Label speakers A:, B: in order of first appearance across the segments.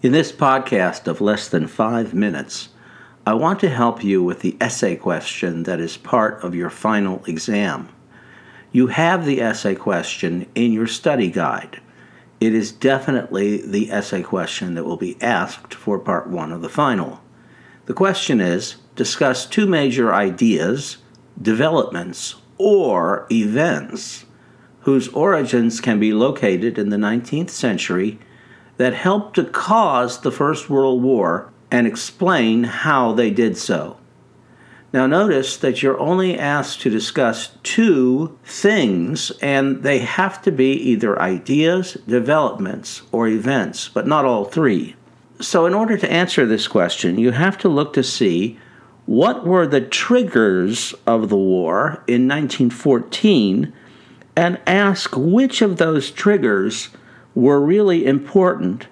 A: In this podcast of less than five minutes, I want to help you with the essay question that is part of your final exam. You have the essay question in your study guide. It is definitely the essay question that will be asked for part one of the final. The question is discuss two major ideas, developments, or events whose origins can be located in the 19th century that helped to cause the First World War and explain how they did so. Now, notice that you're only asked to discuss two things, and they have to be either ideas, developments, or events, but not all three. So, in order to answer this question, you have to look to see what were the triggers of the war in 1914 and ask which of those triggers were really important,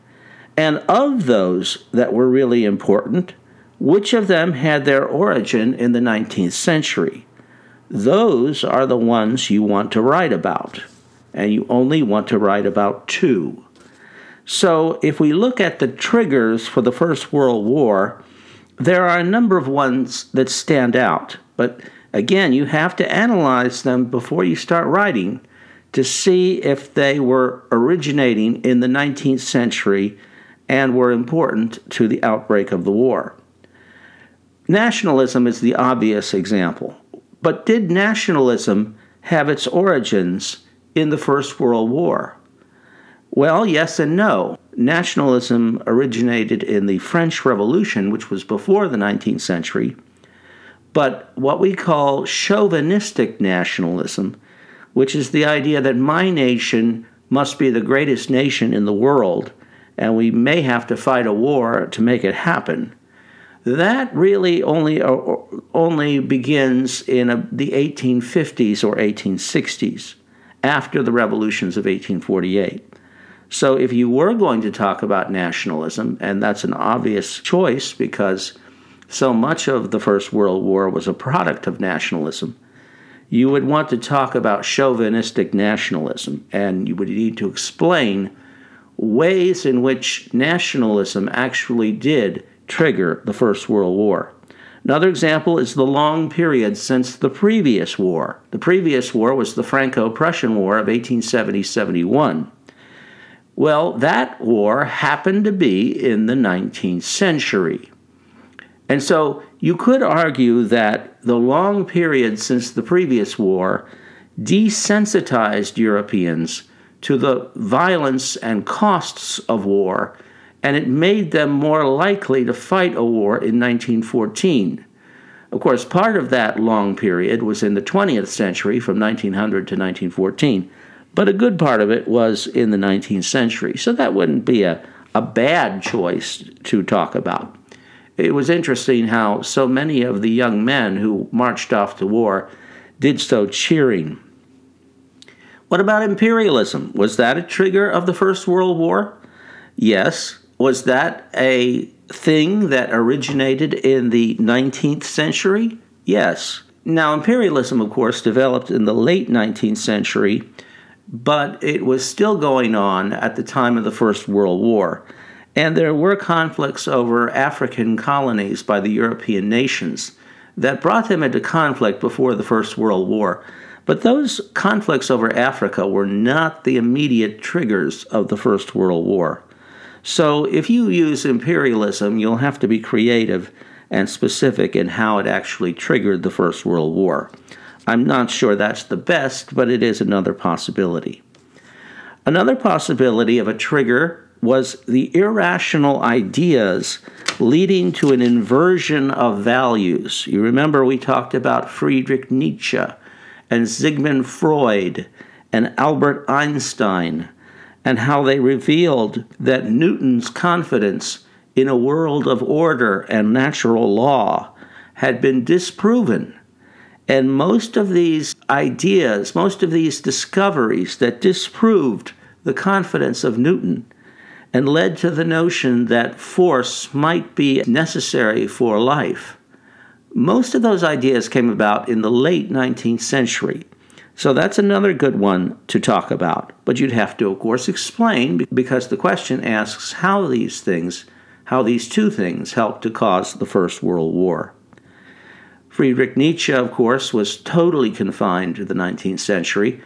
A: and of those that were really important, which of them had their origin in the 19th century? Those are the ones you want to write about, and you only want to write about two. So, if we look at the triggers for the First World War, there are a number of ones that stand out, but again, you have to analyze them before you start writing to see if they were originating in the 19th century and were important to the outbreak of the war. Nationalism is the obvious example. But did nationalism have its origins in the First World War? Well, yes and no. Nationalism originated in the French Revolution, which was before the 19th century. But what we call chauvinistic nationalism, which is the idea that my nation must be the greatest nation in the world, and we may have to fight a war to make it happen, that really only uh, only begins in a, the 1850s or 1860s, after the revolutions of 1848. So, if you were going to talk about nationalism, and that's an obvious choice because so much of the First World War was a product of nationalism, you would want to talk about chauvinistic nationalism, and you would need to explain ways in which nationalism actually did trigger the First World War. Another example is the long period since the previous war. The previous war was the Franco Prussian War of 1870 71. Well, that war happened to be in the 19th century. And so you could argue that the long period since the previous war desensitized Europeans to the violence and costs of war and it made them more likely to fight a war in 1914. Of course, part of that long period was in the 20th century from 1900 to 1914, but a good part of it was in the 19th century. So that wouldn't be a, a bad choice to talk about. It was interesting how so many of the young men who marched off to war did so cheering. What about imperialism? Was that a trigger of the First World War? Yes, was that a thing that originated in the 19th century? Yes. Now, imperialism, of course, developed in the late 19th century, but it was still going on at the time of the First World War. And there were conflicts over African colonies by the European nations that brought them into conflict before the First World War. But those conflicts over Africa were not the immediate triggers of the First World War. So if you use imperialism, you'll have to be creative and specific in how it actually triggered the First World War. I'm not sure that's the best, but it is another possibility. Another possibility of a trigger was the irrational ideas leading to an inversion of values. You remember we talked about Friedrich Nietzsche and Sigmund Freud and Albert Einstein and how they revealed that Newton's confidence in a world of order and natural law had been disproven. And most of these ideas, most of these discoveries that disproved the confidence of Newton and led to the notion that force might be necessary for life, most of those ideas came about in the late 19th century. So that's another good one to talk about. But you'd have to, of course, explain because the question asks how these things, how these two things helped to cause the First World War. Friedrich Nietzsche, of course, was totally confined to the 19th century,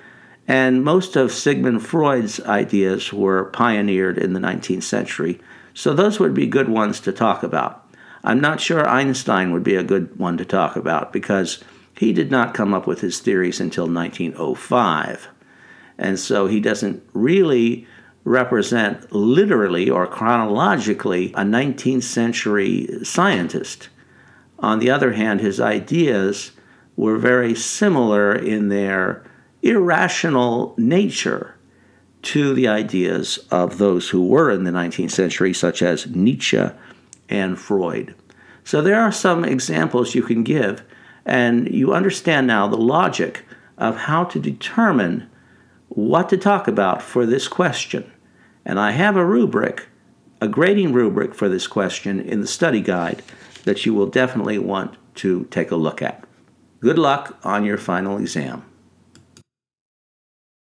A: and most of Sigmund Freud's ideas were pioneered in the 19th century. So those would be good ones to talk about. I'm not sure Einstein would be a good one to talk about because he did not come up with his theories until 1905. And so he doesn't really represent literally or chronologically a 19th century scientist. On the other hand, his ideas were very similar in their irrational nature to the ideas of those who were in the 19th century, such as Nietzsche and Freud. So there are some examples you can give, and you understand now the logic of how to determine what to talk about for this question. And I have a rubric, a grading rubric for this question in the study guide that you will definitely want to take a look at. Good luck on your final exam.